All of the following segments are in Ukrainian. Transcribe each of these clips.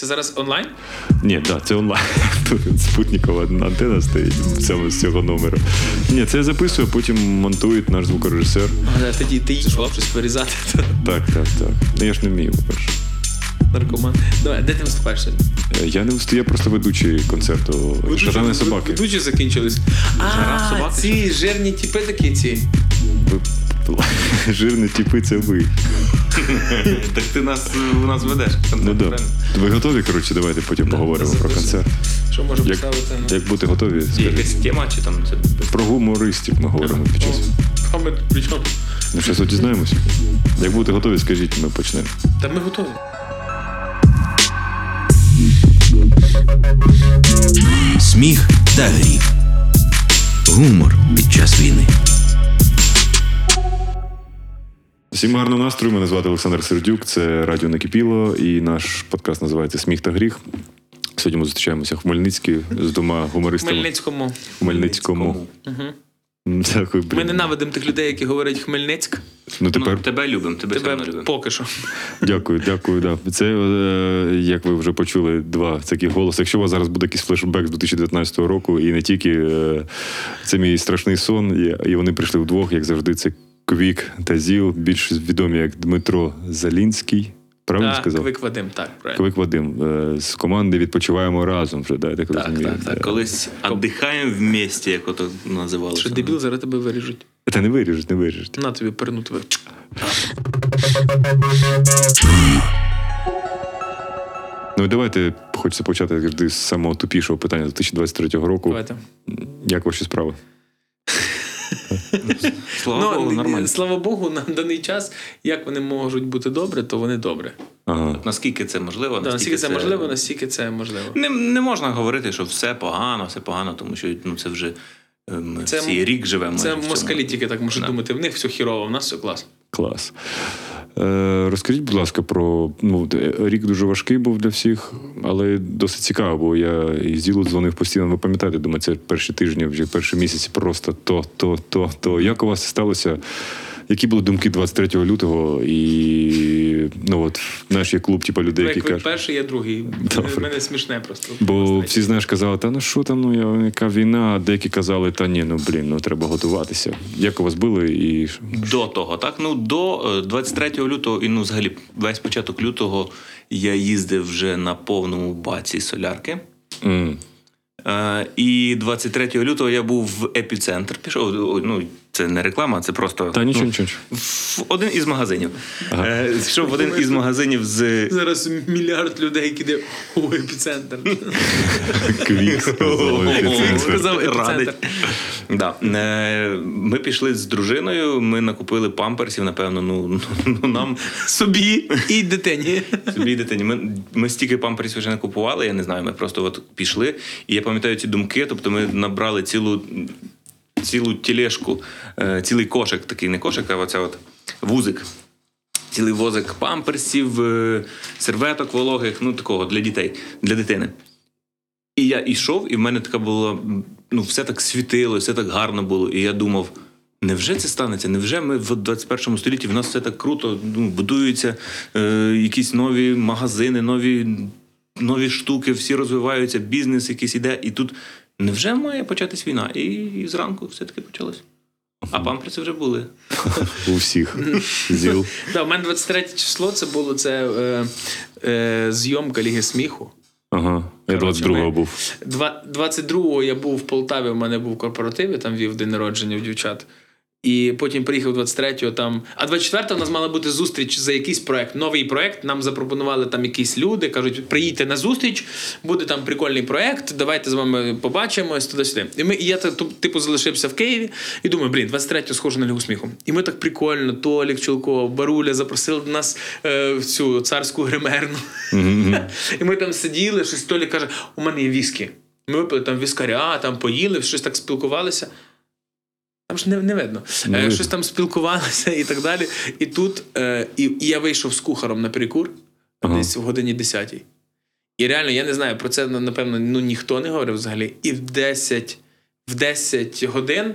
Це зараз онлайн? Ні, да, це онлайн. Тут спутникова антенна стоїть цьому з цього номеру. Ні, це я записую, потім монтує наш звукорежисер. А, тоді ти їдеш щось вирізати. Так, так, так. Ну я ж не вмію, по-перше. Наркоман. Давай, де ти виступаєш сьогодні? Е, Я не встаю, я просто ведучий концерту Шатани собаки. Ведучі закінчились. А, собаки, ці жирні тіпи такі ці. Жирні тіпи, це ви. Так ти нас у нас ведеш. Ну да. Ви готові, коротше, давайте потім поговоримо про концерт. Що можемо Як, поставити? як бути готові? Є скажіть. якась тема чи там це Про гумористів ми говоримо під час. А ми тут при чому? Ну, зараз дізнаємося. Як будете готові, скажіть, ми почнемо. Та ми готові. Сміх та гріх. Гумор під час війни. Всім гарного настрою. Мене звати Олександр Сердюк. Це Радіо Накипіло, і наш подкаст називається Сміх та гріх. Сьогодні ми зустрічаємося в Хмельницькій з двома гумористами. Хмельницькому. Хмельницькому. М, Дякую, Ми ненавидимо тих людей, які говорять Хмельницьк. Ну тепер Ну, тебе любимо, тебе, Тебе любимо. поки що. дякую, дякую. Да. Це, е, як ви вже почули, два такі голоси. Якщо у вас зараз буде якийсь флешбек з 2019 року, і не тільки е, це мій страшний сон, і вони прийшли вдвох, як завжди, це Квік та Зіл, більш відомі як Дмитро Залінський. Правильно Так, сказав? Квик Вадим, так, правильно. Квик Вадим. Е, З команди відпочиваємо разом вже, да, я так, Так, розумію. так, так. Колись віддихаємо вместе, як ото називали. Що дебіл, зараз тебе виріжуть. Та не виріжуть, не виріжуть. На тобі перну тебе. Ну і давайте хочеться почати завжди, з самого тупішого питання 2023 року. Давайте. Як ваші справи? Слава Богу, нормально. Ну, слава Богу, на даний час, як вони можуть бути добре, то вони добре. Ага. Наскільки це можливо? Да, наскільки це можливо, наскільки це можливо. Не, не можна говорити, що все погано, все погано, тому що ну, це вже е, ми Це всі рік живемо. Це в москалі тільки так можуть Да. думати. В них все хірово, в нас все клас. Клас. Е, розкажіть, будь ласка, про ну, рік дуже важкий був для всіх, але досить цікаво, бо я і Зілу дзвонив постійно. Ви пам'ятаєте, думаю, це перші тижні, вже перші місяці просто то, то, то, то. Як у вас сталося? Які були думки 23 лютого? І ну от наш є клуб, типу людей, які кажуть. перший, я другий. Добре. Мене смішне просто. Бо всі знаєш, казали, та ну що там, ну я- яка війна, а деякі казали, та ні, ну блін, ну треба готуватися. Як у вас було і До того, так? Ну, до е, 23 лютого, і ну, взагалі, весь початок лютого я їздив вже на повному баці солярки. М. Е, і 23 лютого я був в епіцентр. Пішов. Ну, це не реклама, це просто Та нічого, ну, нічого. в один із магазинів. Е, Пішов в один із магазинів з Зараз мільярд людей, які йде у епіцентр. Квік сказав. Радить. Да. Е, Ми пішли з дружиною, ми накупили памперсів, напевно, ну, ну нам Собі і дитині. собі й дитині. Ми, ми стільки памперсів вже не купували, я не знаю. Ми просто от пішли. І я пам'ятаю ці думки. Тобто ми набрали цілу, цілу тілешку, е, цілий кошик, такий не кошик, а оця от вузик. Цілий возик памперсів, е, серветок вологих, ну такого для дітей, для дитини. І я йшов, і в мене така була, ну, все так світило, все так гарно було. І я думав, невже це станеться? Невже ми в 21 столітті в нас все так круто, ну, будуються е, якісь нові магазини, нові, нові штуки, всі розвиваються, бізнес якийсь іде. І тут невже має початись війна? І, і зранку все-таки почалось. А памперси вже були. У всіх. Зіл. У мене 23 число це було це е, е, зйомка Ліги сміху. Ага. Я 22-го був. Два- 22-го я був в Полтаві, у мене був корпоратив, я там вів день народження в дівчат. І потім приїхав 23-го там. А 24-го у нас мала бути зустріч за якийсь проект, новий проект. Нам запропонували там якісь люди, кажуть, приїдьте на зустріч, буде там прикольний проект, давайте з вами побачимось туди-сюди. І ми і я типу залишився в Києві і думаю, блін, 23-го схоже на лігу сміху. І ми так прикольно, Толік Чулков, Баруля запросили до нас е, в цю царську гримерну. І ми там сиділи, щось Толік каже: у мене є віскі. Ми випили там віскаря, там поїли, щось так спілкувалися. Там ж не, не видно. Не Е, видно. щось там спілкувалися і так далі. І тут е, і, і я вийшов з кухаром на перекур Ага. десь в годині 10 І реально, я не знаю, про це напевно ну, ніхто не говорив взагалі. І в 10, в 10 годин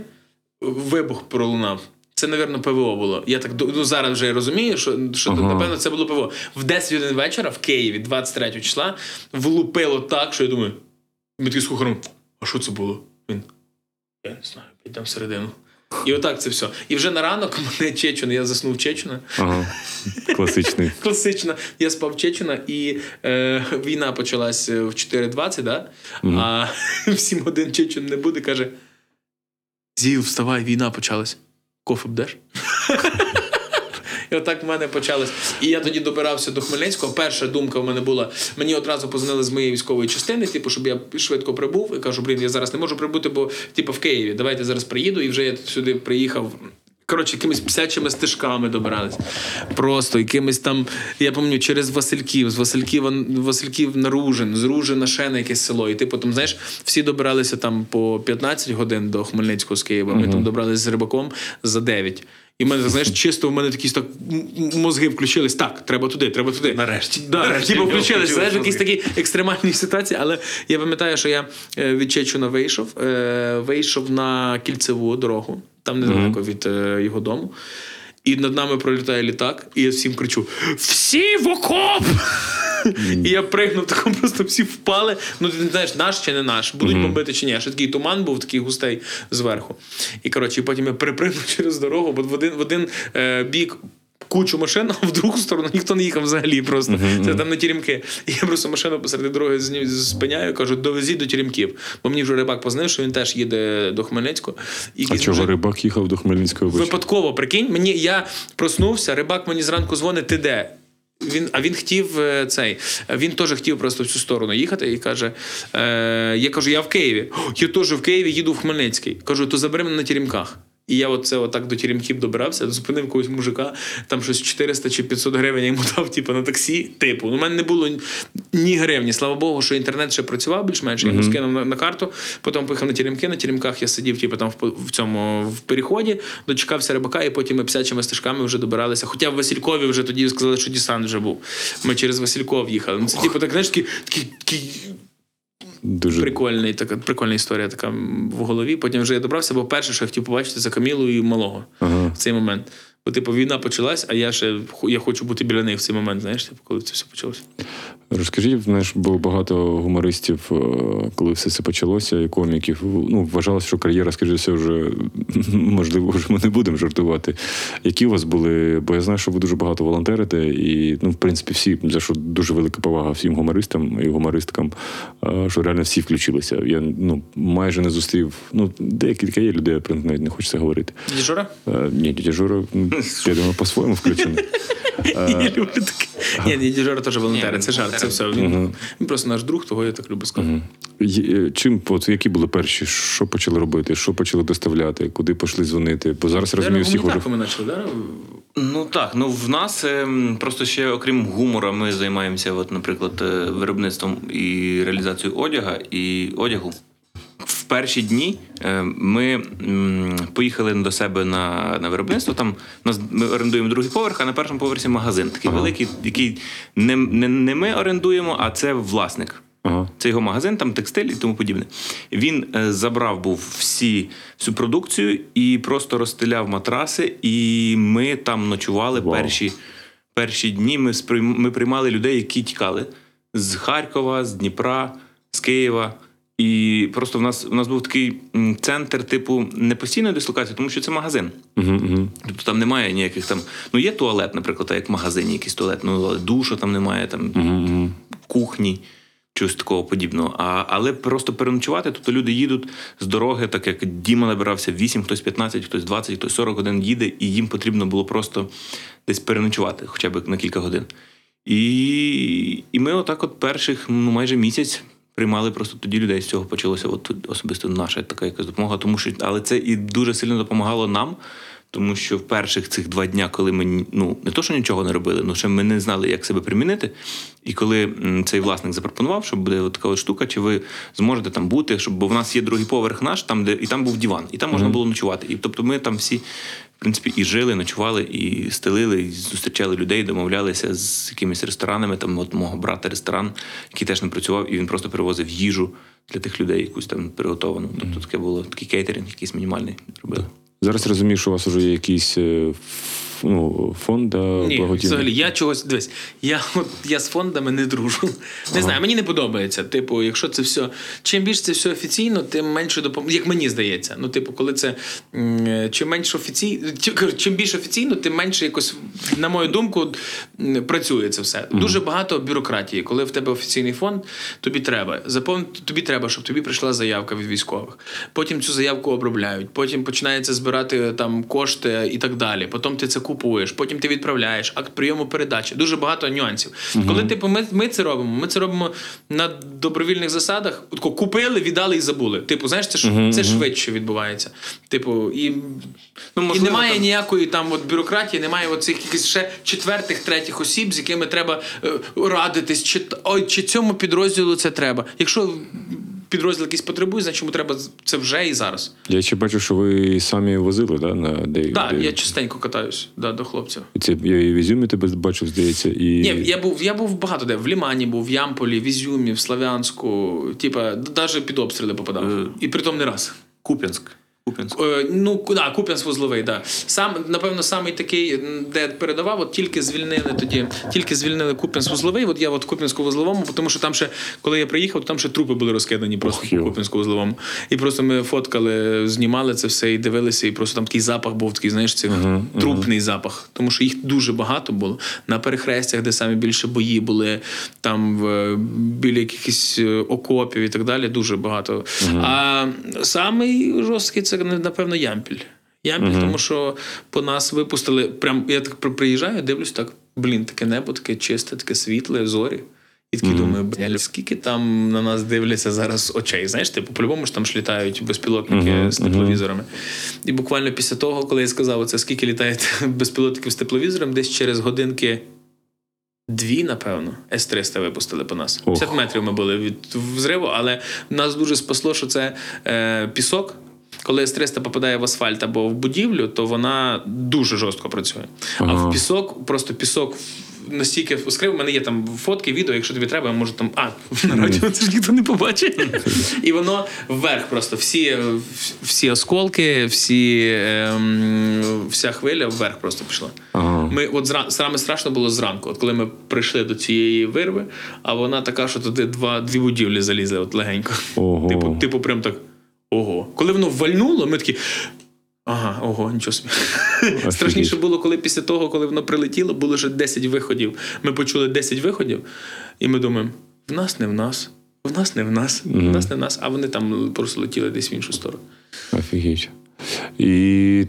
вибух пролунав. Це, напевно, ПВО було. Я так ну, зараз вже розумію, що, що Ага. напевно це було ПВО. В 10 годин вечора в Києві, 23 числа, влупило так, що я думаю, ми такі з кухарем, а що це було? Він. Я не знаю, підемо всередину. І отак це все. І вже на ранок мене Чечена, я заснув Чечена. Ага. Класичний. Класично. Я спав Чечена, і е, війна почалась в 4.20, да? а в 7 годин Чечен не буде, каже: Зів, вставай, війна почалась. Кофе бдеш? І отак в мене почалось. І я тоді добирався до Хмельницького. Перша думка в мене була: мені одразу позвонили з моєї військової частини, типу, щоб я швидко прибув. І кажу, блін, я зараз не можу прибути, бо типу в Києві. Давайте зараз приїду. І вже я сюди приїхав. Коротше, якимись псячими стежками добирались. Просто якимись там, я пам'ятаю, через Васильків, з Васильків, Васильків на Ружин, з Ружина ще на якесь село. І типу, там, знаєш, всі добиралися там по 15 годин до Хмельницького з Києва. Ми там добралися з рибаком за 9. І в мене, знаєш, чисто в мене такі так мозги включились. Так, треба туди, треба туди. Нарешті. Да, Нарешті типу, включились, знаєш, якісь такі екстремальні ситуації. Але я пам'ятаю, що я е, від Чечуна вийшов, е, вийшов на кільцеву дорогу, там недалеко від е, його дому. І над нами пролітає літак, і я всім кричу: Всі в окоп! І я пригнув, таком, просто всі впали. Ну, ти не знаєш, наш чи не наш, будуть бомбити чи ні. Ще такий туман був, такий густий зверху. І коротше, і потім я перепригнув через дорогу, бо в один, в один е, бік. Кучу машин, а в другу сторону ніхто не їхав взагалі просто. Це там на Теремки. І я просто машину посеред дороги спиняю, кажу, довезіть до Теремків. Бо мені вже рибак дзвонив, що він теж їде до Хмельницького. І А чого мужик- рибак їхав до Хмельницького? Випадково, прикинь, мені я проснувся, рибак мені зранку дзвонить, ти де? Він, а він хотів е, цей. Він теж хотів просто в цю сторону їхати і каже: е, Я кажу, я в Києві. Я теж в Києві їду в Хмельницький. Кажу, то забери мене на Теремках. І я оце отак до Теремків добирався, зупинив якогось мужика, там щось 400 чи 500 гривень я йому дав, типу, на таксі. Типу, ну, у мене не було ні гривні. Слава Богу, що інтернет ще працював більш-менш. Я йому скинув на, на карту, потім поїхав на Теремки. На Теремках я сидів, типу, там в, в цьому в переході, дочекався рибака, і потім ми пісячими стежками вже добиралися. Хоча в Василькові вже тоді сказали, що десант вже був. Ми через Васильков їхали. Ну, це, типу, так, знаєш, такий, такий, такий Дуже прикольний, така прикольна історія така в голові. Потім вже я добрався, бо перше, що я хотів побачити, це Камілу і малого Ага. в цей момент. Бо, типу, війна почалась, а я ще я хочу бути біля них в цей момент, знаєш, типу, коли це все почалося. Розкажіть, знаєш, було багато гумористів, е, коли все це почалося, і коміків. Ну, вважалося, що кар'єра, скажімо, все вже можливо, вже ми не будемо жартувати. Які у вас були? Бо я знаю, що ви дуже багато волонтерите, і ну, в принципі, всі за що дуже велика повага всім гумористам і гумористкам, е, що реально всі включилися. Я ну майже не зустрів. Ну, декілька є людей, я навіть не хочеться говорити. Дядя Жора? Е, Ні, ну, я думаю, по-своєму включений. Я люблю таке. Ні, дядя Жора теж волонтер, це жарт, це все. Він, просто наш друг, того я так люблю сказати. Чим от які були перші? Що почали робити? Що почали доставляти? Куди пішли дзвонити? Бо зараз розумію, всіх уже ми почали, да? Ну так, ну в нас ем, просто ще окрім гумора, ми займаємося, от, наприклад, е, виробництвом і реалізацією одяга і одягу. В перші дні е, ми поїхали до себе на, на виробництво. Там нас ми орендуємо другий поверх, а на першому поверсі магазин такий великий, який не, не, не ми орендуємо, а це власник. Ага. Це його магазин, там текстиль і тому подібне. Він е, забрав був всі, всю продукцію і просто розстеляв матраси, і ми там ночували Вау. перші, перші дні. Ми, сприйм- ми приймали людей, які тікали з Харкова, з Дніпра, з Києва. І просто в нас, в нас був такий центр, типу, не постійної дислокації, тому що це магазин. Угу, угу. Тобто там немає ніяких там. Ну, є туалет, наприклад, як в магазині якийсь туалет, ну але душу там немає, там Угу. кухні, чогось такого подібного. А, але просто переночувати, тобто люди їдуть з дороги, так як Діма набирався 8, хтось 15, хтось 20, хтось 40 годин їде, і їм потрібно було просто десь переночувати, хоча б на кілька годин. І, і ми отак, от перших ну, майже місяць. Приймали просто тоді людей з цього почалося от особисто наша така якась допомога. Тому що але це і дуже сильно допомагало нам, тому що в перших цих два дня, коли ми ну не то, що нічого не робили, ну ще ми не знали, як себе примінити. І коли цей власник запропонував, що буде от така от штука, чи ви зможете там бути, щоб бо в нас є другий поверх наш, там де і там був диван, і там можна було ночувати. І тобто ми там всі. В принципі, і жили, ночували, і стелили, і зустрічали людей, домовлялися з якимись ресторанами. Там от мого брата ресторан, який теж не працював, і він просто привозив їжу для тих людей, якусь там приготовану. Тобто таке було такий кейтеринг, якийсь мінімальний робили. Зараз розумію, що у вас вже є якийсь е, ну, фонд да, Ні, взагалі, я чогось дивись, я, от, я з фондами не дружу. Не знаю, мені не подобається. Типу, якщо це все. Чим більше це все офіційно, тим менше допомоги. Як мені здається. Ну, типу, коли це е, чим менше офіційно, чим більше офіційно, тим менше якось, на мою думку, працює це все. Дуже багато бюрократії. Коли в тебе офіційний фонд, тобі треба. Запомни, тобі треба, щоб тобі прийшла заявка від військових. Потім цю заявку обробляють. Потім починається збирати там кошти і так далі. Потім ти це купуєш, потім ти відправляєш, акт прийому передачі. Дуже багато нюансів. Коли типу, ми, ми це робимо, ми це робимо на добровільних засадах. От купили, віддали і забули. Типу, знаєш, це, ж це швидше відбувається. Типу, і, Ну, і немає там- ніякої там от бюрократії, немає оцих якихось ще четвертих, третіх осіб, з якими треба е, радитись, чи ой, чи цьому підрозділу це треба. Якщо підрозділ якийсь потребує, значить йому треба це вже і зараз. Я ще бачу, що ви самі возили, да, на де, Так, де... я частенько катаюсь да, до хлопців. Це я і в Ізюмі тебе бачив, здається, і Ні, я був, я був багато де. В Лімані був, в Ямполі, в Ізюмі, в Славянську. Типа, навіть під обстріли попадав. Е. І притом не раз. Куп'янськ. Куп'янськ. Е, Ну, да, Куп'янськ вузловий, да. Сам, напевно, самий такий, де передавав, от тільки звільнили тоді, тільки звільнили Куп'янськ вузловий. От я от Куп'янську вузловому, тому що там ще, коли я приїхав, то там ще трупи були розкидані просто Ох. Куп'янську вузловому. І просто ми фоткали, знімали це все і дивилися, і просто там такий запах був, такий, знаєш, цих трупний запах. Тому що їх дуже багато було. На перехрестях, де самі більше бої були, там в, біля якихось е, окопів і так далі, дуже багато. А самий жорсткий це, напевно, Ямпіль. Ямпіль, тому що по нас випустили. Прям я так приїжджаю, дивлюсь так. Блін, таке небо, таке чисте, таке світле, зорі. І такий думаю, бля, скільки там на нас дивляться зараз очей. Знаєш, типу, по-любому ж там ж літають безпілотники з тепловізорами. І буквально після того, коли я сказав, оце скільки літають безпілотників з тепловізором, десь через годинки дві, напевно, С-300 випустили по нас. 50 метрів ми були від взриву, але нас дуже спасло, що це е, пісок. Коли С-300 попадає в асфальт або в будівлю, то вона дуже жорстко працює. А в пісок, просто пісок настільки скрив, у мене є там фотки, відео, якщо тобі треба, я можу там. А, на радіо це ж ніхто не побачить. І воно вверх просто. Всі, всі осколки, всі, ем, вся хвиля вверх просто пішла. Ага. Ми от зра... саме страшно було зранку, от коли ми прийшли до цієї вирви, а вона така, що туди два, дві будівлі залізли от легенько. Ого. Типу, типу, прям так. Ого. Коли воно вальнуло, ми такі. Ага, ого, нічого собі. Страшніше було, коли після того, коли воно прилетіло, було вже 10 виходів. Ми почули 10 виходів, і ми думаємо: в нас не в нас, в нас не в нас, в нас не в нас, а вони там просто летіли десь в іншу сторону. Офігеть. І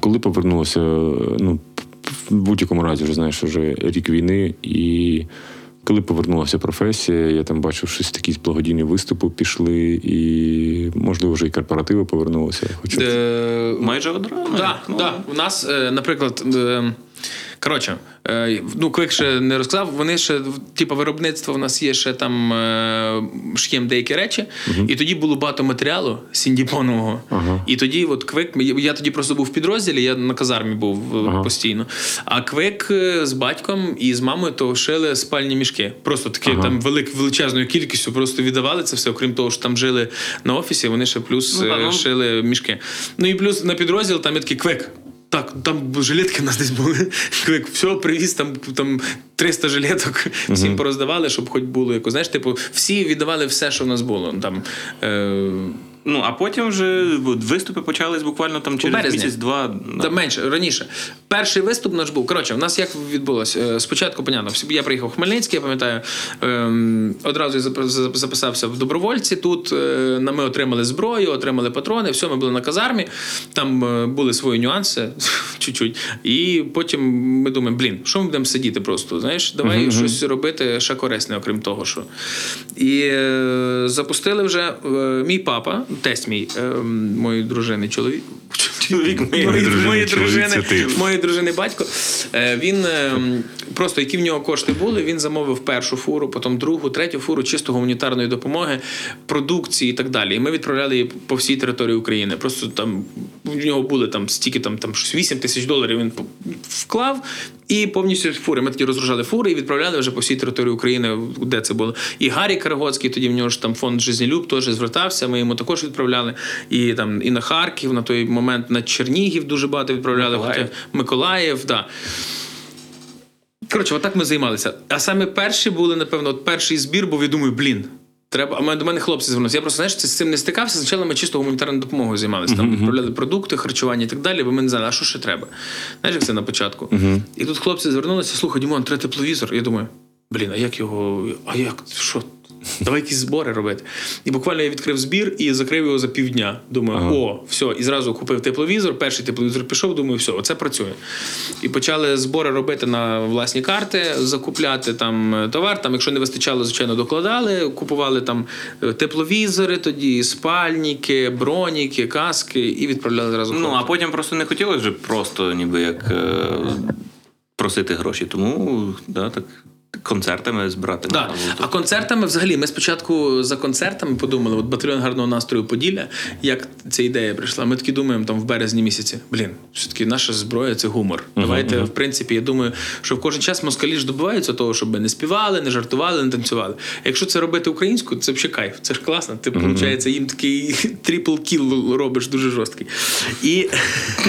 коли повернулося, ну, в будь-якому разі, вже знаєш, вже рік війни, і коли повернулася професія, я там бачив, щось такі благодійні виступи пішли, і, можливо, вже і корпоративи повернулися. Хоча Е, Майже одразу. Так, Ну, да. У нас, е, наприклад, е, коротше, е, ну, Квик ще не розказав, вони ще, типу, виробництво в нас є ще там е, ш'єм деякі речі, і тоді було багато матеріалу сіндіпонового. Ага. І тоді, от Квик, я тоді просто був в підрозділі, я на казармі був Ага. постійно. А Квик з батьком і з мамою то шили спальні мішки. Просто такі там велик, величезною кількістю просто віддавали це все, окрім того, що там жили на офісі, вони ще плюс Ну, ну. шили мішки. Ну і плюс на підрозділ там є такий квик. Так, там жилетки в нас десь були. Як все, привіз там, там 300 жилеток, всім пороздавали, щоб хоч було якось. Знаєш, типу, всі віддавали все, що в нас було. Там, е, Ну, а потім вже виступи почались буквально там через місяць-два. Та менше раніше. Перший виступ наш був. Коротше, в нас як відбулося? Е, Спочатку, понятно, я приїхав в Хмельницький, я пам'ятаю, ем, одразу записався в добровольці. Тут е, ми отримали зброю, отримали патрони, все, ми були на казармі. Там е, були свої нюанси, чуть-чуть. І потім ми думаємо, блін, що ми будемо сидіти просто? Знаєш, давай щось робити ще корисне, окрім того, що. І запустили вже мій папа, тесть мій, е, моєї дружини, чоловік. Чоловік моєї дружини, моєї дружини, батько. Е, Він е, просто, які в нього кошти були, він замовив першу фуру, потім другу, третю фуру чисто гуманітарної допомоги, продукції і так далі. І ми відправляли її по всій території України. Просто там в нього були там стільки там, там 8 тисяч доларів. Він вклав. І повністю фури. Ми тоді розгружали фури і відправляли вже по всій території України, де це було. І Гаррі Карагоцький, тоді в нього ж там фонд Жизнелюб теж звертався. Ми йому також відправляли. І там і на Харків, на той момент на Чернігів дуже багато відправляли. Миколаїв. Миколаїв, да. Коротше, отак ми займалися. А саме перші були, напевно, от перший збір, бо я думаю, блін. Треба, а до мене хлопці звернулися. Я просто знаєш, з цим не стикався. Спочатку ми чисто гуманітарною допомогою займалися. Там відправляли продукти, харчування і так далі, бо ми не знали, а що ще треба. Знаєш, як це на початку. І тут хлопці звернулися, слухай, Дімон, треба тепловізор. Я думаю, блін, а як його. А як? Що? Давай якісь збори робити. І буквально я відкрив збір і закрив його за півдня. Думаю, о, все, і зразу купив тепловізор. Перший тепловізор пішов, думаю, все, оце працює. І почали збори робити на власні карти, закупляти там е, товар. Там, якщо не вистачало, звичайно, докладали, купували там е, тепловізори, тоді спальники, броніки, каски і відправляли зразу. Ну, а потім просто не хотілося вже просто ніби як е, просити гроші. Тому да, так, концертами збирати. Да. А концертами взагалі ми спочатку за концертами подумали, от батальйон гарного настрою Поділля, як ця ідея прийшла. Ми такі думаємо там в березні місяці. Блін, все таки наша зброя це гумор. Давайте, в принципі, я думаю, що в кожен час москалі ж добиваються того, щоб не співали, не жартували, не танцювали. Якщо це робити українською, це взагалі кайф. Це ж класно. Ти, виходить, їм такий трипл кіл робиш дуже жорсткий. І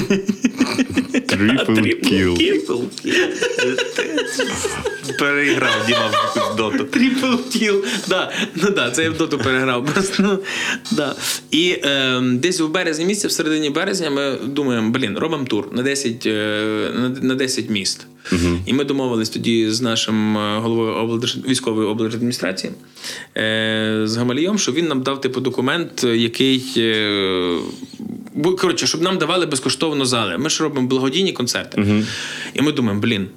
Трипл кіл. Переіграв Діма в доту. Трипл кіл. Да. Ну да, це я в доту переграв. Просто, ну, да. І е, десь в березні місяці, в середині березня, ми думаємо, блін, робимо тур на 10, е, на, на 10 міст. І ми домовились тоді з нашим е, головою облдерж... військової облдержадміністрації е, з Гамалієм, що він нам дав типу документ, е, який. Е, коротше, щоб нам давали безкоштовно зали. Ми ж робимо благодійні концерти. І ми думаємо, блін,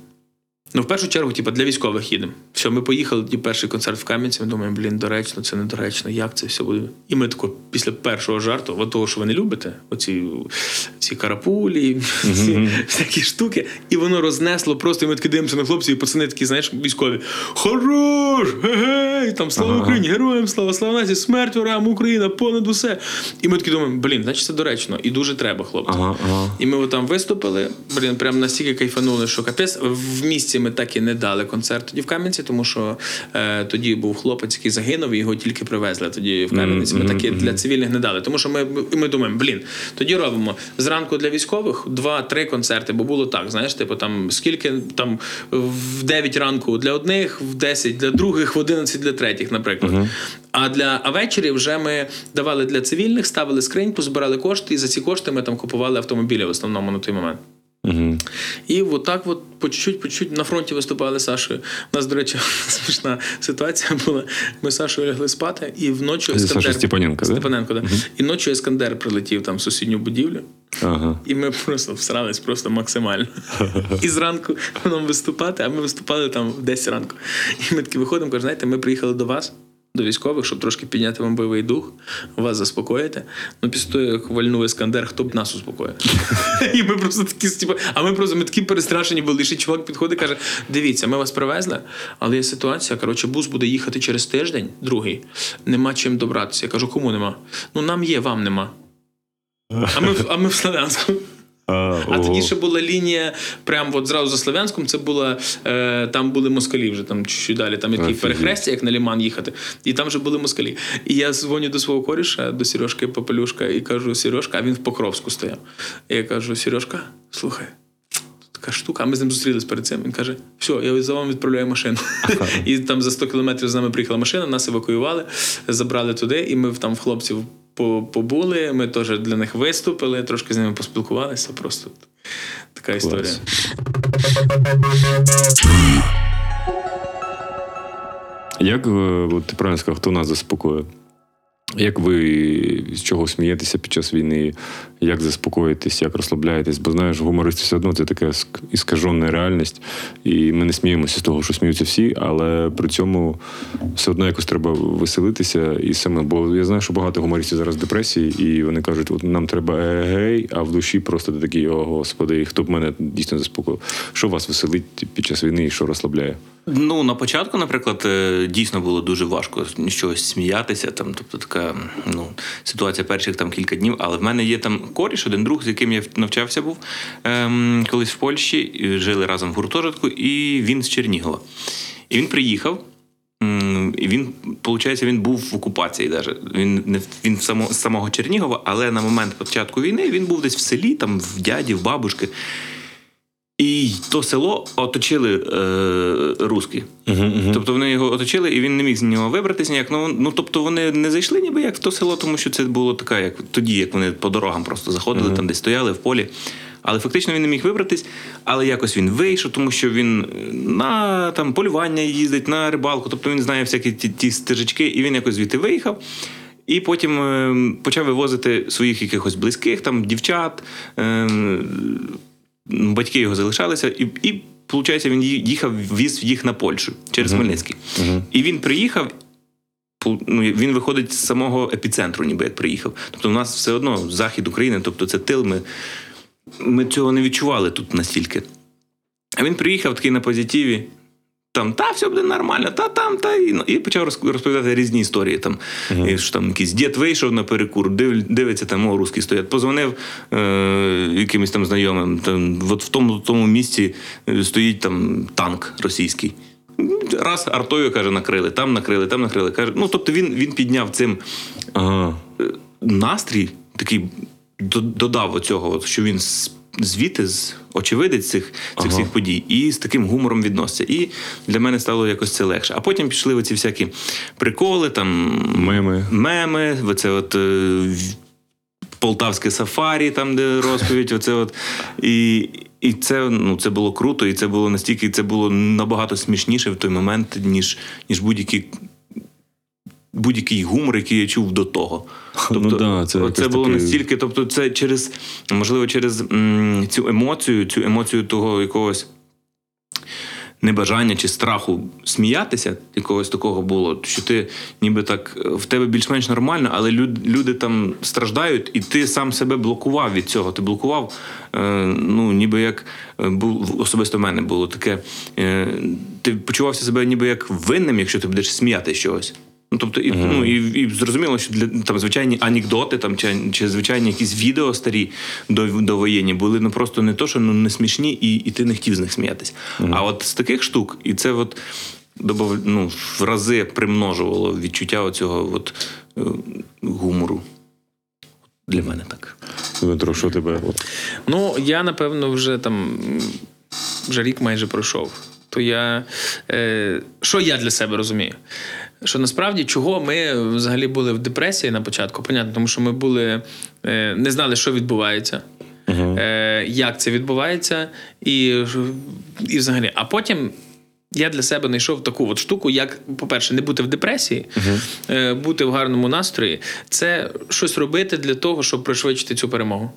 Ну, в першу чергу, типу, для військових їдемо. Все, ми поїхали тоді перший концерт в Кам'янці. Ми думаємо, блін, доречно, це недоречно, як це все буде. І ми тако, після першого жарту, от того, що ви не любите, оці ці карапулі, ці всякі штуки, і воно рознесло просто. І ми таки дивимося на хлопців, і пацани такі, знаєш, військові. Хорош! Гей! Там слава Україні, героям слава, слава нації, смерть ворам, Україна, понад усе. І ми такі думаємо, блін, значить це доречно, і дуже треба, хлопці. Ага, ага. І ми там виступили. Блін, прям настільки кайфанули, що капець. В місті ми так і не дали концерт тоді в Кам'янці, тому що е, тоді був хлопець, який загинув, і його тільки привезли тоді в Кам'янці. Ми таки для цивільних не дали. Тому що ми, ми думаємо, блін, тоді робимо зранку для військових два-три концерти, бо було так, знаєш, типу там скільки там в 9 ранку для одних, в 10 для других, в 11 для третіх, наприклад. А для а ввечері вже ми давали для цивільних, ставили скриньку, збирали кошти, і за ці кошти ми там купували автомобілі в основному на той момент. Угу. І от так от по чуть-чуть, по чуть на фронті виступали з Сашою. У нас, до речі, смішна ситуація була. Ми з Сашою лягли спати, і вночі Це Саша Степаненко, да? Степаненко, да? І ночі Ескандер прилетів там в сусідню будівлю. Ага. І ми просто всрались просто максимально. І зранку нам виступати, а ми виступали там в 10 ранку. І ми такі виходимо, кажуть, знаєте, ми приїхали до вас. До військових, щоб трошки підняти вам бойовий дух, вас заспокоїти. Ну, після того, як вальнув Іскандер, хто б нас успокоїв? І ми просто такі, типу, а ми просто ми такі перестрашені були. Ще чувак підходить і каже: дивіться, ми вас привезли, але є ситуація. Коротше, бус буде їхати через тиждень, другий. Нема чим добратися. Я кажу, кому нема? Ну нам є, вам нема. А ми, а ми в Славянську. А, А ого. тоді ще була лінія, прямо от зразу за Слов'янськом, це була е, там були москалі вже там чуть далі, там які перехрестя, як на Ліман їхати. І там вже були москалі. І я дзвоню до свого коріша, до Сережки Попелюшка, і кажу: Сережка, а він в Покровську стояв. І я кажу: Сережка, слухай. Така штука, а ми з ним зустрілись перед цим. Він каже: все, я за вами відправляю машину. і там за 100 кілометрів з нами приїхала машина, нас евакуювали, забрали туди, і ми там в хлопців побули. Ми теж для них виступили, трошки з ними поспілкувалися. Просто така історія. Як е, от ти правильно сказав, хто нас заспокоює? Як ви з чого смієтеся під час війни? Як заспокоїтесь, як розслабляєтесь? Бо знаєш, гуморист все одно це така ск- іскажена реальність, і ми не сміємося з того, що сміються всі, але при цьому все одно якось треба веселитися і саме. Бо я знаю, що багато гумористів зараз в депресії, і вони кажуть, от нам треба егей, а в душі просто ти такий, о господи, хто б мене дійсно заспокоїв. Що вас веселить під час війни і що розслабляє? Ну, на початку, наприклад, е, дійсно було дуже важко з чогось сміятися. Там, тобто така ну, ситуація перших там кілька днів. Але в мене є там коріш, один друг, з яким я навчався був ем, колись в Польщі, жили разом в гуртожитку, і він з Чернігова. І він приїхав. І він, виходить, він був в окупації. Даже. Він не він само, з самого Чернігова, але на момент початку війни він був десь в селі, там в дяді, в бабушки. І то село оточили е, русські. Тобто вони його оточили, і він не міг з нього вибратися ніяк. Ну, ну тобто вони не зайшли ніби як в то село, тому що це було таке, як тоді, як вони по дорогам просто заходили, там десь стояли в полі. Але фактично він не міг вибратись, але якось він вийшов, тому що він на там полювання їздить, на рибалку, тобто він знає всякі ті, ті стежечки, і він якось звідти виїхав. І потім е, почав вивозити своїх якихось близьких, там дівчат, е, батьки його залишалися, і, і виходить, він їхав, віз їх на Польщу через Хмельницький. І він приїхав. Ну, він виходить з самого епіцентру, ніби як приїхав. Тобто, у нас все одно захід України, тобто це тил. Ми, ми цього не відчували тут настільки. А він приїхав такий на позитиві. Там, та, все буде нормально, та там, та і, ну, і почав розповідати різні історії. Там, і, що там якийсь дід вийшов на перекур, див, дивиться, там, о, русські стоять. Позвонив е, якимось там знайомим. Там, от в тому, тому місці е, стоїть там танк російський. Раз артою каже, накрили, там накрили, там накрили. Каже, ну, тобто він, він підняв цим е, настрій, такий додав оцього, що він з- звідти, з очевидець цих, цих Ага. всіх подій, і з таким гумором відноситься. І для мене стало якось це легше. А потім пішли оці всякі приколи, там Меми. меми, оце от. е, Полтавське сафарі, там, де розповідь, оце от. І, і це, ну, це було круто, і це було настільки, це було набагато смішніше в той момент, ніж, ніж будь-які будь-який гумор, який я чув до того. Тобто, Ну да, це це було такий- настільки, тобто, це через, можливо, через м, цю емоцію, цю емоцію того якогось небажання чи страху сміятися, якогось такого було, що ти ніби так в тебе більш-менш нормально, але люд, люди там страждають, і ти сам себе блокував від цього. Ти блокував, е, ну ніби як е, був особисто в мене було таке. Е, ти почувався себе ніби як винним, якщо ти будеш сміяти з чогось. Ну, тобто, і, ну, і, і зрозуміло, що для там звичайні анекдоти там, чи, чи звичайні якісь відео старі до, довоєнні були ну, просто не то, що ну, не смішні, і, і ти не хотів з них сміятися. А от з таких штук, і це от добав, ну, в рази примножувало відчуття оцього от, е, гумору. Для мене так. Дмитро, що тебе? Ну, я, напевно, вже там вже рік майже пройшов. То я. Е, що я для себе розумію? Що насправді чого ми взагалі були в депресії на початку? Понятно, тому що ми були, е, не знали, що відбувається, е, як це відбувається, і, і взагалі. А потім. Я для себе знайшов таку от штуку, як, по-перше, не бути в депресії, е, бути в гарному настрої, це щось робити для того, щоб пришвидшити цю перемогу.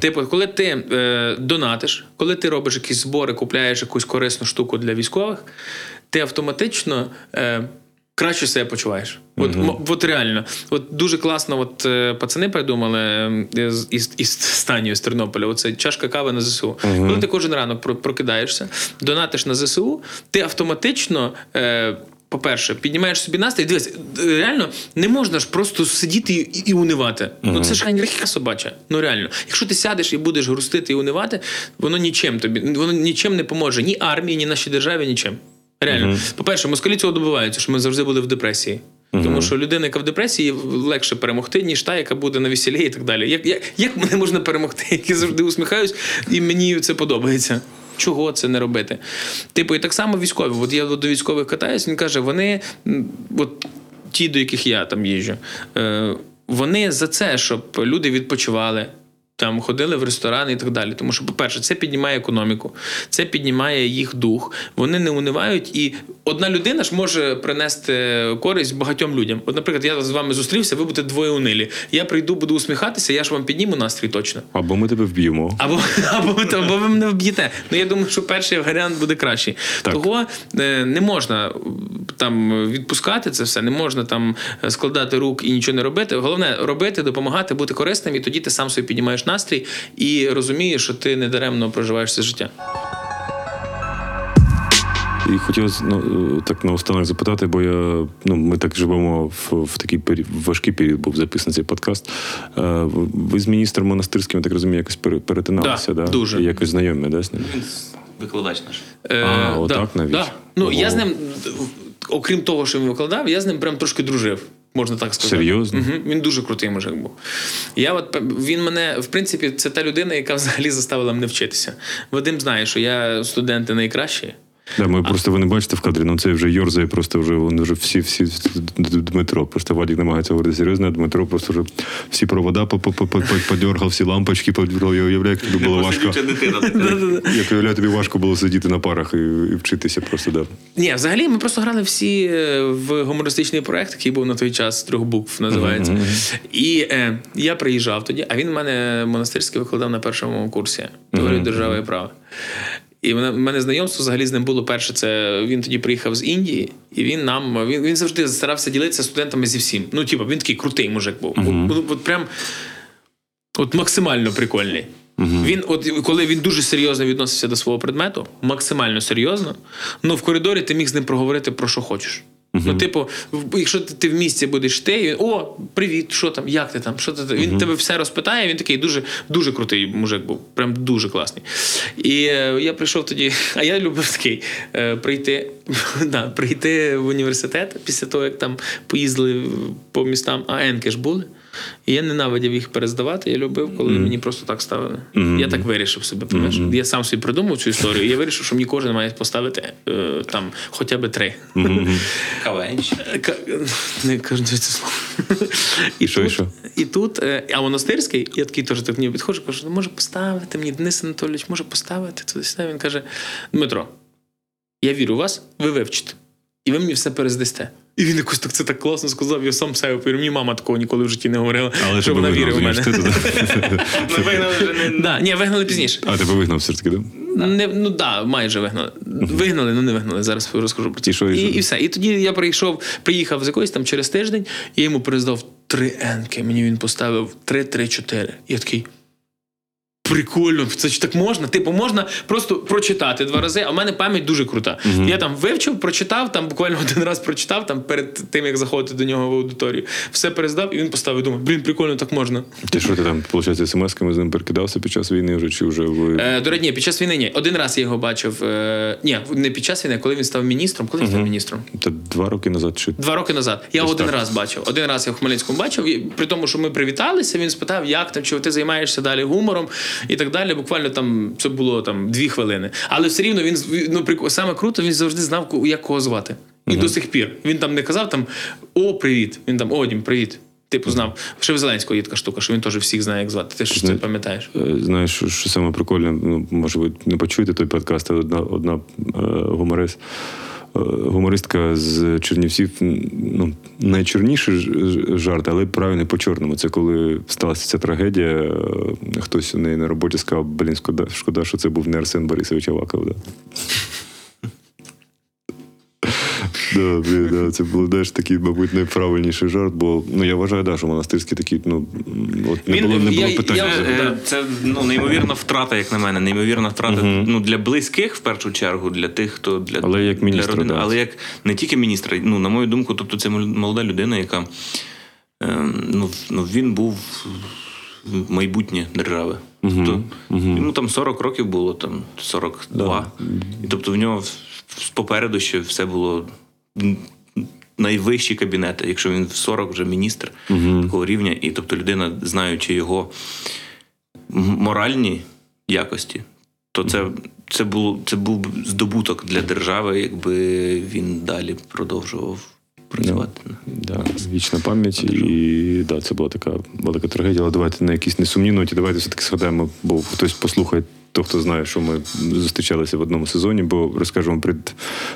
Типу, коли ти е, донатиш, коли ти робиш якісь збори, купляєш якусь корисну штуку для військових, ти автоматично. Е, Краще себе почуваєш. От, м- от реально. От дуже класно, от е, пацани придумали е, із, із станію з Тернополя. Оце чашка кави на ЗСУ. Коли ти кожен ранок прокидаєшся, донатиш на ЗСУ, ти автоматично. Е, по-перше, піднімаєш собі настрій. Дивись, реально не можна ж просто сидіти і, і унивати. Ну це ж гріха собача. Ну реально, якщо ти сядеш і будеш грустити і унивати, воно нічим тобі воно нічим не поможе ні армії, ні нашій державі, нічим. Реально, по-перше, москалі цього добиваються, що ми завжди були в депресії. Тому що людина, яка в депресії, легше перемогти, ніж та, яка буде на весіллі і так далі. Як, як, як мене можна перемогти? Я завжди усміхаюсь, і мені це подобається. Чого це не робити? Типу, і так само військові. От я до військових катаюсь, він каже: вони, от ті, до яких я там їжджу, е, вони за це, щоб люди відпочивали. Там ходили в ресторани і так далі. Тому що, по-перше, це піднімає економіку, це піднімає їх дух. Вони не унивають, і одна людина ж може принести користь багатьом людям. От, наприклад, я з вами зустрівся, ви будете двоє унилі. Я прийду, буду усміхатися, я ж вам підніму настрій точно. Або ми тебе вб'ємо. Або, або, або ви мене вб'єте. Ну я думаю, що перший варіант буде кращий. Так. Того е, не можна там відпускати це все, не можна там складати рук і нічого не робити. Головне робити, допомагати, бути корисним, і тоді ти сам собі піднімаєш настрій і розумієш, що ти не даремно проживаєш це життя. І хотілося ну, так наостанок запитати, бо я ну ми так живемо в, в такий пері- важкий період був записаний цей подкаст. Е, ви з міністром монастирським, я так розумію, якось перетиналися, Да, да? дуже. І якось знайомі, да, з ним? Він викладач наш. Е, А, отак навіть? Да. Ну, я з ним, окрім того, що він викладав, я з ним прям трошки дружив. Можна так сказати. Серйозно? Угу. Він дуже крутий мужик був. Я от він мене, в принципі, це та людина, яка взагалі заставила мене вчитися. Вадим знає, що я студенти найкращі. Да, ми просто ви не бачите в кадрі, ну це вже йорзає, просто вже вони вже всі, всі Дмитро. Просто Вадік намагається говорити серйозно, а Дмитро просто вже всі провода по- по- по- по- подергав, всі лампочки подергав. Я уявляю, як тобі було важко. Посидюча дитина. така. Я уявляю, тобі важко було сидіти на парах і, і вчитися просто, да. Ні, взагалі ми просто грали всі е, в гумористичний проект, який був на той час трьох букв називається. І е, я приїжджав тоді, а він в мене монастирський викладав на першому курсі теорію держави і права. І в мене- знайомство взагалі з ним було перше. Це він тоді приїхав з Індії, і він нам він, він завжди старався ділитися студентами зі всім. Ну, типу, він такий крутий мужик був. От, от прям от максимально прикольний. Він, от коли він дуже серйозно відносився до свого предмету, максимально серйозно, ну в коридорі ти міг з ним проговорити про що хочеш. Ну, типу, якщо ти, в місті будеш ти, він, о, привіт, що там, як ти там? Що ти там?» Він тебе все розпитає. Він такий дуже, дуже крутий мужик був, прям дуже класний. І е, я прийшов тоді, а я любив такий е, прийти, да, прийти в університет після того, як там поїздили по містам, а енки ж були. І я ненавидів їх перездавати. Я любив, коли мені просто так ставили. Я так вирішив собі. Пам'ятаєш? Я сам собі придумав цю історію. І я вирішив, що мені кожен має поставити е, там хоча б три. Кавенч. Е, Не кажу це слово. І що, і тут, що? і тут, е, а монастирський, я такий теж так мені підходжу, кажу, ну може поставити мені, Денис Анатолійович, може поставити туди сюди. Він каже: Дмитро, я вірю в вас, ви вивчите. І ви мені все перездасте. І він якось так це так класно сказав, я сам себе повірю. Мені мама такого ніколи в житті не говорила, Але що вона вигнав в мене. Ми вигнали вже не Да, ні, вигнали пізніше. А тебе вигнав все ж таки, да? Не, ну да, майже вигнали. Вигнали, ну не вигнали. Зараз розкажу про це. І все. І тоді я прийшов, приїхав з якоїсь там через тиждень, і йому перездав три енки. Мені він поставив три, три, чотири. Я такий. Прикольно, це ж так можна. Типу, можна просто прочитати два рази, а в мене пам'ять дуже крута. Я там вивчив, прочитав, там буквально один раз прочитав, там перед тим, як заходити до нього в аудиторію. Все перездав, і він поставив. Думаю, блін, прикольно, так можна. Ти що ти там, виходить, смс-ками з ним перекидався під час війни вже, чи вже ви. Е, до речі, ні, під час війни ні. Один раз я його бачив. Е, ні, не під час війни, коли він став міністром. Коли він став міністром? Та два роки назад чи Два роки назад. Я Десь один так. раз бачив. Один раз я в Хмельницькому бачив. І при тому, що ми привіталися, він спитав, як там, чи ти займаєшся далі гумором і так далі. Буквально там це було там дві хвилини. Але все рівно він ну, саме круто, він завжди знав, як кого звати. І до сих пір. Він там не казав там О, привіт. Він там О, Дім, привіт. Типу знав. Ще в Зеленського є така штука, що він теж всіх знає, як звати. Ти ж це пам'ятаєш? Е, Знаєш, що, що саме прикольне, ну, може, ви не почуєте той подкаст, але одна, одна е, гуморист, гумористка з Чернівців, ну, найчорніший жарт, але правильно по чорному. Це коли сталася ця трагедія, е, хтось у неї на роботі сказав, блін, шкода, що це був не Арсен Борисович Аваков. Да. Да, блін, да, це був знаєш, такий, мабуть, найправильніший жарт, бо ну я вважаю, да, що монастирський такий, ну от не було, не було я- питань. я- Е, Це ну, неймовірна втрата, як на мене. Неймовірна втрата ну, для близьких, в першу чергу, для тих, хто для, Але як для міністра, да. але як не тільки міністра. Ну, на мою думку, тобто це молода людина, яка е, ну, ну, він був майбутнє держави. Тобто, Йому там 40 років було, там 42. І тобто в нього попереду ще все було найвищі кабінети, якщо він в 40 вже міністр такого рівня, і тобто людина, знаючи його моральні якості, то це, це, було, це був здобуток для держави, якби він далі продовжував працювати. Да, вічна пам'ять, і да, це була така велика трагедія. Але давайте на якійсь несумній ноті, давайте все-таки згадаємо, бо хтось послухає, то хто знає, що ми зустрічалися в одному сезоні, бо розкажемо пред,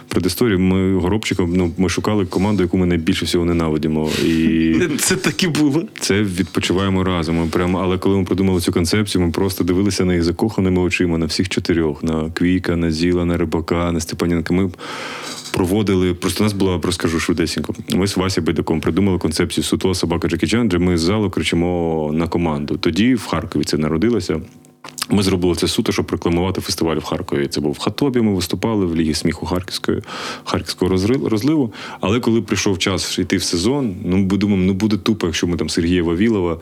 предісторію. Ми горобчиком ну, ми шукали команду, яку ми найбільше всього ненавидимо. І Це так і було. це відпочиваємо разом. Ми прямо, але коли ми придумали цю концепцію, ми просто дивилися на їх закоханими очима, на всіх чотирьох: на Квіка, на Зіла, на Рибака, на Степаненка. Ми проводили. Просто у нас була, розкажу швидесенько. Ми з Васі Байдаком придумали концепцію Сутова собака Джекі Чан, ми з залу кричимо на команду. Тоді в Харкові це народилося. Ми зробили це суто, щоб рекламувати фестиваль в Харкові. Це був в Хатобі. Ми виступали в Лігі сміху Харківської, Харківського розливу. Але коли прийшов час йти в сезон, ну ми думаємо, ну буде тупо, якщо ми там Сергія Вавілова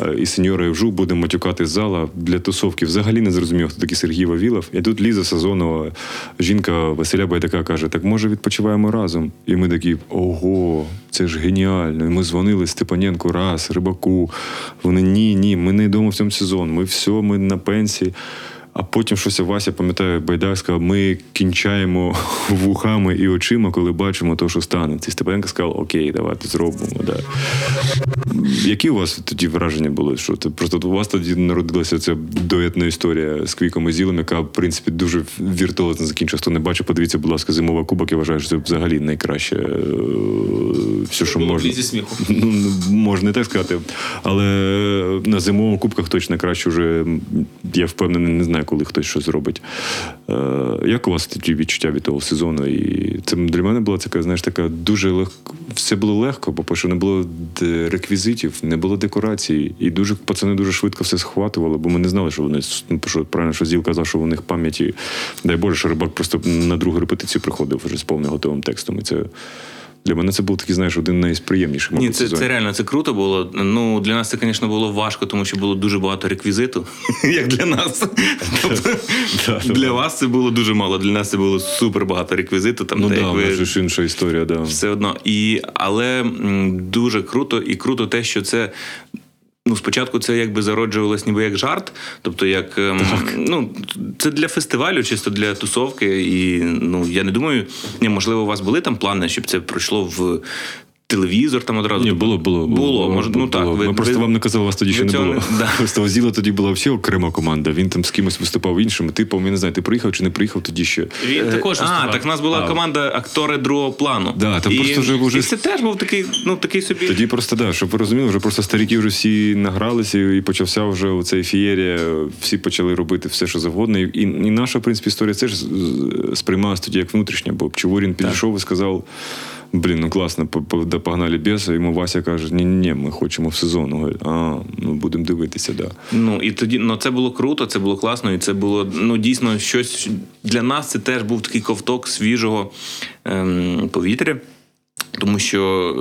е, і сеньора Євжу будемо матюкати з зала для тусовки. Взагалі не зрозумів, хто такий Сергій Вавілов. І тут Ліза Сазонова, жінка Василя Байдака, каже: так може відпочиваємо разом. І ми такі, ого, це ж геніально. І ми дзвонили Степаненку раз, Рибаку. Вони ні, ні, ми не йдемо в цьому сезон. Ми все, ми на пенсії. А потім щось Вася, пам'ятаю, Байдар сказав, ми кінчаємо вухами і очима, коли бачимо те, що станеться. І Степаненко сказав, окей, давайте зробимо. Да. Які у вас тоді враження були? Що це просто у вас тоді народилася ця дуетна історія з Квіком і Зілом, яка, в принципі, дуже віртуозно закінчилась. Хто не бачив, подивіться, будь ласка, зимова кубок. Я вважаю, що це взагалі найкраще е, все, що можна. сміху. Ну, можна і так сказати. Але на зимових кубках точно краще вже, я впевнений, не знаю, коли хтось щось зробить. Е, як у вас тоді відчуття від того сезону? І це для мене була така, знаєш, така дуже легко. Все було легко, бо що не було реквізитів, не було декорацій. І дуже пацани дуже швидко все схватували, бо ми не знали, що вони ну, що правильно, що Зіл казав, що у них пам'яті. Дай Боже, що рибак просто на другу репетицію приходив вже з повним готовим текстом. І це для мене це був такий, знаєш, один найсприємніший момент. Ні, це, сезонів. це реально це круто було. Ну для нас це, звісно, було важко, тому що було дуже багато реквізиту, як для нас. Тобто, для вас це було дуже мало. Для нас це було супер багато реквізиту. Там Ну те, да, як ви ж інша історія, да. все одно. І, але дуже круто, і круто те, що це. Ну, спочатку це якби зароджувалось ніби як жарт, тобто як ем, ну це для фестивалю, чисто для тусовки. І ну я не думаю, ні, можливо, у вас були там плани, щоб це пройшло в телевізор там одразу. Ні, було, було. Було, може, ну так. було. ви- Ми просто ви- вам не казали, вас тоді ще не було. да. Просто Зіла тоді була взагалі окрема команда. Він там з кимось виступав іншим. Типу, я не знаю, ти приїхав чи не приїхав тоді ще. Він також а, виступав. так в нас була А. команда актори другого плану. Да, там і, просто вже вже- і це теж був такий, ну такий собі. Тоді просто да, щоб ви розуміли, вже просто старіки вже всі награлися, і почався вже оцей фієрія. Всі почали робити все, що завгодно. І, і, і наша, в принципі, історія теж з- з- сприймалася тоді як внутрішня, бо Чуворін підійшов і сказав. Блін, ну класно, по- по- погнали біса. Йому Вася каже: ні, ні, ми хочемо в сезон. Говорить, а, ну будемо дивитися, да. Ну і тоді ну це було круто, це було класно, і це було ну дійсно щось для нас. Це теж був такий ковток свіжого ем, повітря, тому що.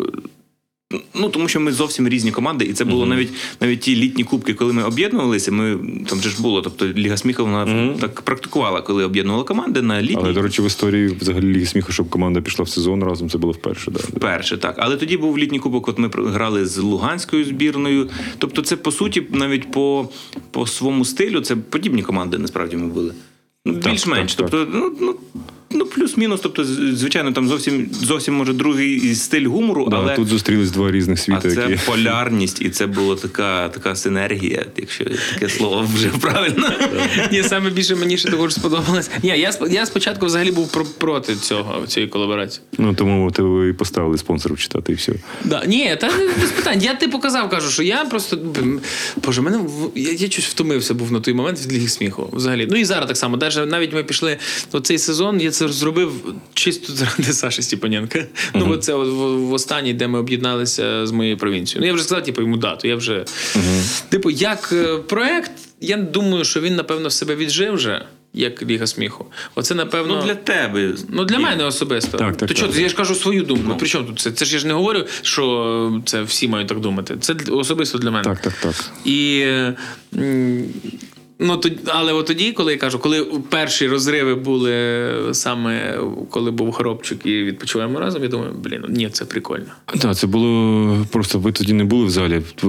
Ну, тому що ми зовсім різні команди, і це було навіть навіть ті літні кубки, коли ми об'єднувалися. Ми там же ж було. Тобто Ліга сміху вона так практикувала, коли об'єднувала команди на літні. Але, до речі, в історії взагалі Ліги сміху, щоб команда пішла в сезон разом, це було вперше. Да. Перше, так. Але тоді був літній кубок, от ми грали з Луганською збірною. Тобто, це по суті, навіть по, по своєму стилю, це подібні команди, насправді ми були. Ну, Більш-менш. так, тобто, ну, ну, ну, плюс-мінус. Тобто, звичайно, там зовсім зовсім може другий стиль гумору, Да, але Тут зустрілись два різних а світи, це які. полярність, і це була така, така синергія, якщо таке слово вже правильно. Ні, саме більше мені ще також сподобалось. Ні, я, я спочатку взагалі був про- проти цього, цієї колаборації. Ну тому тебе і поставили спонсорів читати, і все. Да. Ні, та без питань. Я типу казав, кажу, що я просто. Боже, мене в- я, я щось втомився був на той момент від ліги сміху. Взагалі. Ну і зараз так само. Даже навіть ми пішли цей сезон, це зробив чисто заради Саші Степаненка. Ну, бо це в, в останній, де ми об'єдналися з моєю провінцією. Ну, я вже сказав, типу, йому дату. Я вже. Типу, як е, проект, я думаю, що він, напевно, в себе віджив вже. Як Ліга сміху. Оце, напевно. Ну, для тебе. Ну, для мене особисто. Так, так, То так. я ж кажу свою думку. При чому тут це? Це ж я ж не говорю, що це всі мають так думати. Це особисто для мене. Так, так, так. І. Ну, то, але от тоді, коли я кажу, коли перші розриви були саме коли був хробчик і відпочиваємо разом, я думаю, блін, ні, це прикольно. Так, це було просто ви тоді не були в залі. То,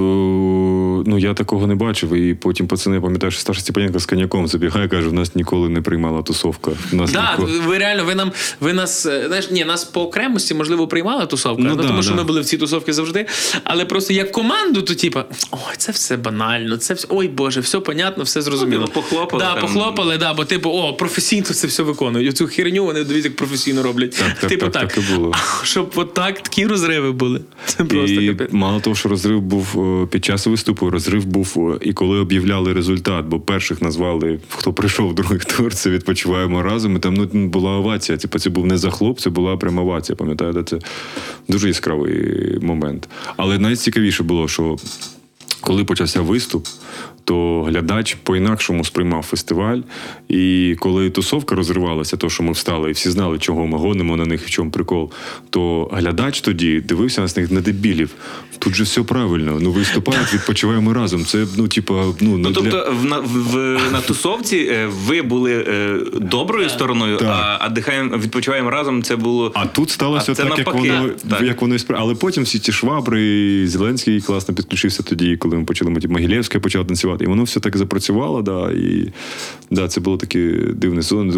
Ну я такого не бачив. І потім пацани, я пам'ятаю, що Сташа Степаненко з коньяком забігає, каже, в нас ніколи не приймала тусовка. Нас Так, ніколи... ви реально, ви нам ви нас е, знаєш, ні, нас по окремості можливо приймала тусовка, Ну ну, да, тому що ми були в цій тусовці завжди. Але просто як команду, то типа, ой, це все банально, це все, ой Боже, все понятно, все зрозуміло. Ну, похлопали Да, там. похлопали, да, бо типу, о, професійно це все виконують. Оцю херню вони дивіться, як професійно роблять. Так, так, типу так, так і було. Щоб отак такі розриви були. Це просто І капець. мало того, що розрив був е, під час виступу, розрив був е, і коли об'являли результат, бо перших назвали, хто прийшов другий тур, це відпочиваємо разом. І там ну, була овація. Типу, це був не захлоп, це була пряма овація. Пам'ятаєте, це дуже яскравий момент. Але найцікавіше було, що коли почався виступ, то глядач по-інакшому сприймав фестиваль. І коли тусовка розривалася, то що ми встали, і всі знали, чого ми гонимо на них, в чому прикол, то глядач тоді дивився на них на дебілів. Тут же все правильно. Ну виступають, відпочиваємо разом. Це ну, типа, ну, Ну, для- тобто, в, на, в, на тусовці е, ви були е, доброю стороною, Так. а, а дихаємо, відпочиваємо разом. Це було. А тут сталося А так, як воно, Так. як воно і спра- Але потім всі ті швабри, і Зеленський класно підключився тоді, коли ми почали Могилєвська почала танцювати. І воно все так запрацювало. Да, і да, це було такий дивний сезон,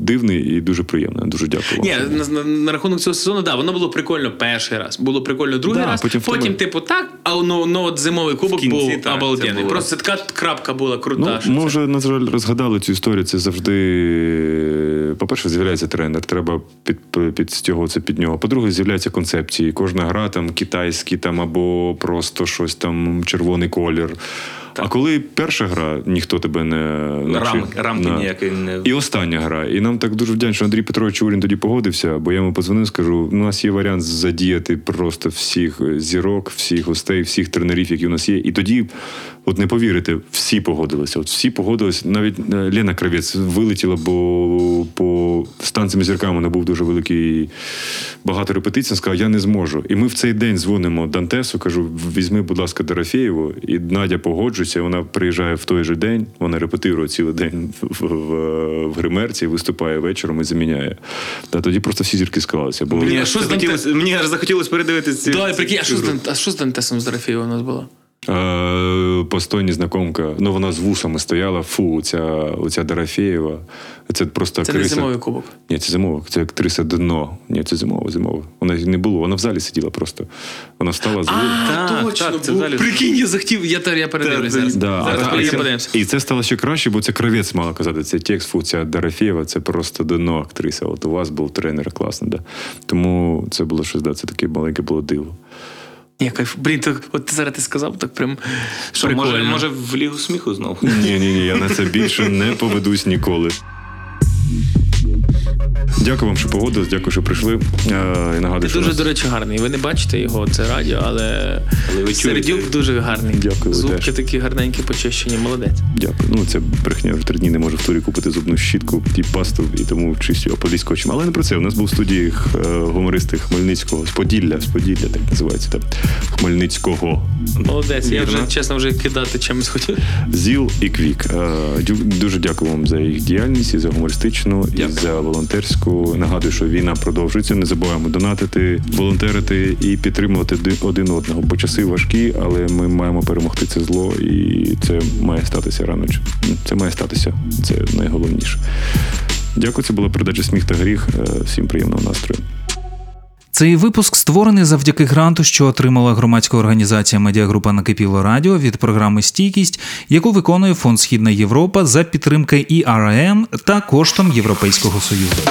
дивний і дуже приємно. Дуже дякую. Ні, на, на, на рахунок цього сезону, да, воно було прикольно перший раз. Було прикольно другий Да, раз. потім Потім, типу, так, а ну, ну от зимовий кубок кінці, був так, це обалденний. було. Просто така крапка була Ну, крута. що ми вже, на жаль, розгадали цю історію. Це завжди, по-перше, з'являється тренер, треба під, підстягуватися під нього. По-друге, з'являються концепції. Кожна гра там китайські там або просто щось там червоний колір. А коли перша гра, ніхто тебе не навчив. Рам- рамки Да. ніякої не- І остання гра. І нам так дуже вдячно, що Андрій Петрович Чурін тоді погодився, бо я йому подзвонив, скажу: у нас є варіант задіяти просто всіх зірок, всіх гостей, всіх тренерів, які у нас є. І тоді, от не повірите, всі погодилися. От всі погодилися. Навіть е, Лена Кравець вилетіла, бо по станціям зірками вона був дуже великий багато репетицій. Сказала, я не зможу. І ми в цей день дзвонимо Дантесу, кажу: візьми, будь ласка, Дорофєєву. І Надя погоджується. Вона приїжджає в той же день, вона репетирує цілий день в, в, в гримерці, виступає вечором і заміняє. Та тоді просто всі зірки склалися. Бо Мені аж що захотілося, мені аж захотілося передивитися ці. Да, ці, прикинь, а що з Дантесом з Дорофєєвим у нас було? Е, Постойні знакомка, ну вона з вусами стояла. Фу, оця, оця Дорофєєва. Це просто Це не зимовий кубок. Ні, це зимова. Це актриса дно. Ні, це зимова, зимова. Вона не було. Вона в залі сиділа просто. Вона встала з А, точно, так, це Прикинь, я захотів, я, я передивлюсь зараз. Да, зараз а, і, подивимося. це, і це стало ще краще, бо це кравець мала казати. Це текст, фу, ця Дорофєєва, це просто дно актриса. От у вас був тренер класний, да. Тому це було щось, да, це таке маленьке було диво. Ні, кайф. Блін, так, от ти зараз ти сказав, так прям. Що, може, може в лігу сміху знову? Ні, ні, ні, я на це більше не поведусь ніколи. Дякую вам, що погодились, дякую, що прийшли. Е, І нагадую, Ти що дуже, нас- до речі, гарний. Ви не бачите його, це радіо, але, Але ви чуєте. дуже гарний. Дякую, ви Зубки теж. такі гарненькі, почищені, молодець. Дякую. Ну, це брехня. Вже три дні не можу в турі купити зубну щітку і пасту, і тому чистю оподіскочем. Але не про це. У нас був в студії е, гумористи Хмельницького з Поділля, з Поділля, так називається. Там. Хмельницького. Молодець. Я Вірно. вже чесно вже кидати чимось хотів. ЗІЛ і Квік. Е, дю- Дуже дякую вам за їх діяльність і за гумористичну, і за волонтерську. Нагадую, що війна продовжується. Не забуваємо донатити, волонтерити і підтримувати один одного. Бо часи важкі, але ми маємо перемогти це зло, і це має статися рано. Це має статися. Це найголовніше. Дякую. Це була передача Сміх та гріх. Е, Всім приємного настрою. Цей випуск створений завдяки гранту, що отримала громадська організація Медіагрупа Накипіло Радіо від програми Стійкість, яку виконує Фонд Східна Європа за підтримки ІРМ та коштом Європейського Союзу.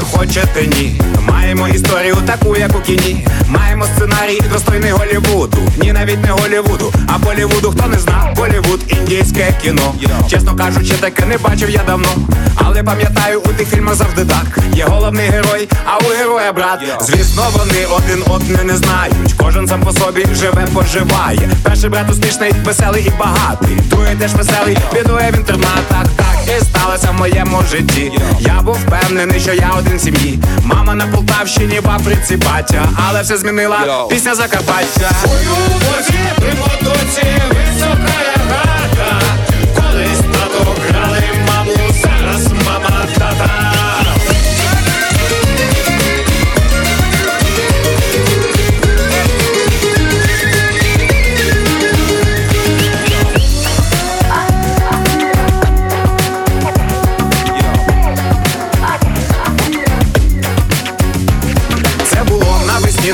Хочете хочете ні. Маємо історію таку, як у кіні. Маємо сценарій достойний Голівуду. Ні, навіть не Голівуду, а Болівуду. Хто не зна, Болівуд, індійське кіно. Чесно кажучи, таке не бачив я давно. Але пам'ятаю, у тих фільмах завжди так. Є головний герой, а у героя брат. Звісно, вони один одне не знають. Кожен сам по собі живе, поживає. Перший брат успішний, веселий і багатий. Другий теж веселий, бідує в інтернатах. Так і сталося в моєму житті. Я був впевнений, що я один в сім'ї. Мама на Полтавщині, в Африці батя, але все змінила пісня Закарпаття. Свою возі, при мотоці, висока я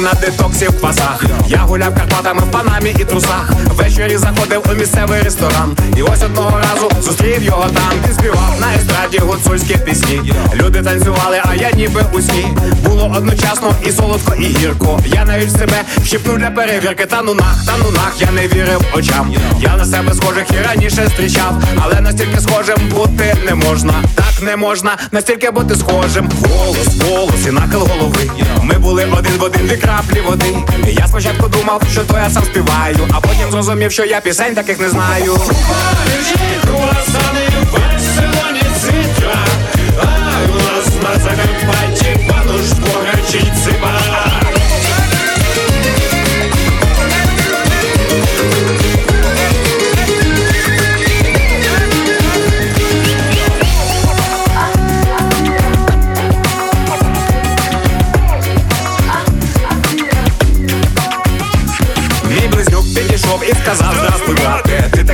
на детоксі в квасах. Я гуляв Карпатами в панамі і трусах. Ввечері заходив у місцевий ресторан. І ось одного разу зустрів його там. Він співав на естраді гуцульські пісні. Люди танцювали, а я ніби у сні. Було одночасно і солодко, і гірко. Я навіть себе вщипнув для перевірки. Та ну нах, та ну нах, я не вірив очам. Я на себе схожих і раніше зустрічав, але настільки схожим бути не можна. Так не можна, настільки бути схожим. Голос, голос і нахил голови. Ми були один в один дві краплі води. Я спочатку думав, що то я сам співаю, а потім зрозумів, що я пісень таких не знаю. А у нас на Закарпатті пануш порачить ципа. Підійшов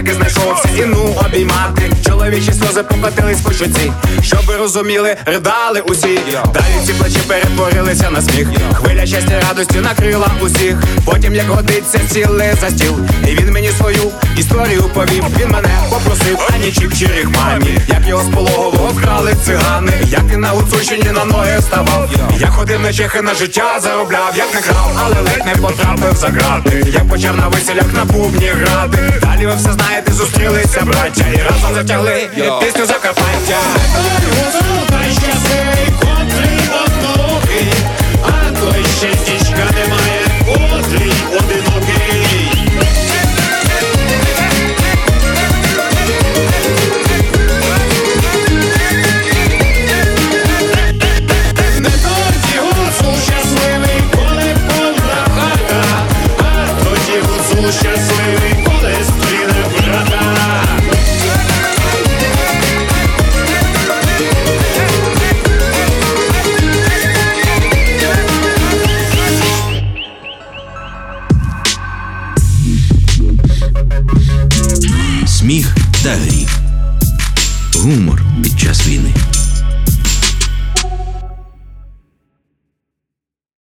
таки знайшовся. І ну обіймати. Чоловічі сльози покотились по щоці. Щоб ви розуміли, ридали усі. Далі ці плечі перетворилися на сміх. Хвиля щастя радості накрила усіх. Потім, як годиться, сіли за стіл. І він мені свою історію повів. Він мене попросив, а нічик чи мамі Як його з пологового вкрали цигани. Як він на Гуцульщині на ноги вставав Я ходив на чехи на життя заробляв, як не крав, але ледь не потрапив за грати. Я почав на веселях на бубні грати. Далі ви все знаєте, зустрілися браття І разом затягли пісню Закарпаття